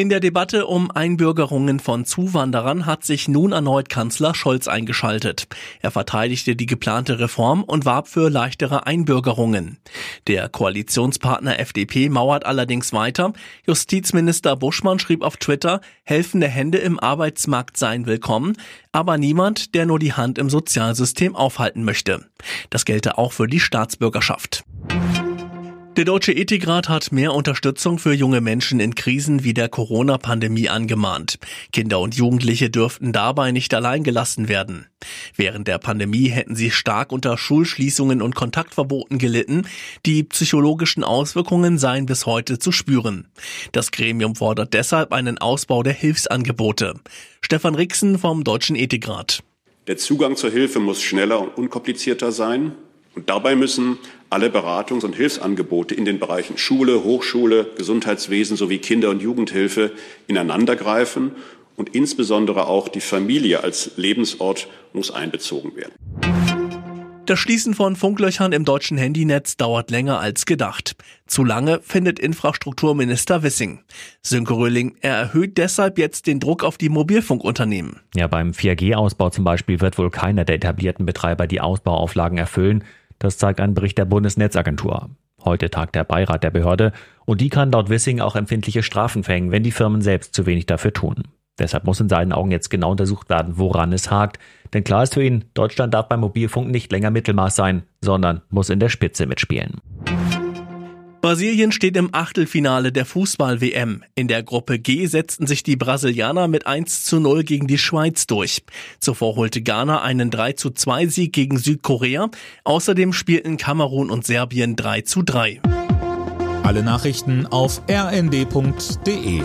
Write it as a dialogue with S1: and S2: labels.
S1: In der Debatte um Einbürgerungen von Zuwanderern hat sich nun erneut Kanzler Scholz eingeschaltet. Er verteidigte die geplante Reform und warb für leichtere Einbürgerungen. Der Koalitionspartner FDP mauert allerdings weiter. Justizminister Buschmann schrieb auf Twitter, helfende Hände im Arbeitsmarkt seien willkommen, aber niemand, der nur die Hand im Sozialsystem aufhalten möchte. Das gelte auch für die Staatsbürgerschaft. Der Deutsche Ethikrat hat mehr Unterstützung für junge Menschen in Krisen wie der Corona-Pandemie angemahnt. Kinder und Jugendliche dürften dabei nicht allein gelassen werden. Während der Pandemie hätten sie stark unter Schulschließungen und Kontaktverboten gelitten. Die psychologischen Auswirkungen seien bis heute zu spüren. Das Gremium fordert deshalb einen Ausbau der Hilfsangebote. Stefan Rixen vom Deutschen Ethikrat.
S2: Der Zugang zur Hilfe muss schneller und unkomplizierter sein. Und dabei müssen alle Beratungs- und Hilfsangebote in den Bereichen Schule, Hochschule, Gesundheitswesen sowie Kinder- und Jugendhilfe ineinandergreifen und insbesondere auch die Familie als Lebensort muss einbezogen werden.
S1: Das Schließen von Funklöchern im deutschen Handynetz dauert länger als gedacht. Zu lange findet Infrastrukturminister Wissing. Sönke Röhling, er erhöht deshalb jetzt den Druck auf die Mobilfunkunternehmen.
S3: Ja, beim 4G-Ausbau zum Beispiel wird wohl keiner der etablierten Betreiber die Ausbauauflagen erfüllen. Das zeigt ein Bericht der Bundesnetzagentur. Heute tagt der Beirat der Behörde und die kann laut Wissing auch empfindliche Strafen verhängen, wenn die Firmen selbst zu wenig dafür tun. Deshalb muss in seinen Augen jetzt genau untersucht werden, woran es hakt. Denn klar ist für ihn, Deutschland darf beim Mobilfunk nicht länger Mittelmaß sein, sondern muss in der Spitze mitspielen.
S1: Brasilien steht im Achtelfinale der Fußball-WM. In der Gruppe G setzten sich die Brasilianer mit 1 zu 0 gegen die Schweiz durch. Zuvor holte Ghana einen 3 zu 2 Sieg gegen Südkorea. Außerdem spielten Kamerun und Serbien 3 zu 3.
S4: Alle Nachrichten auf rnd.de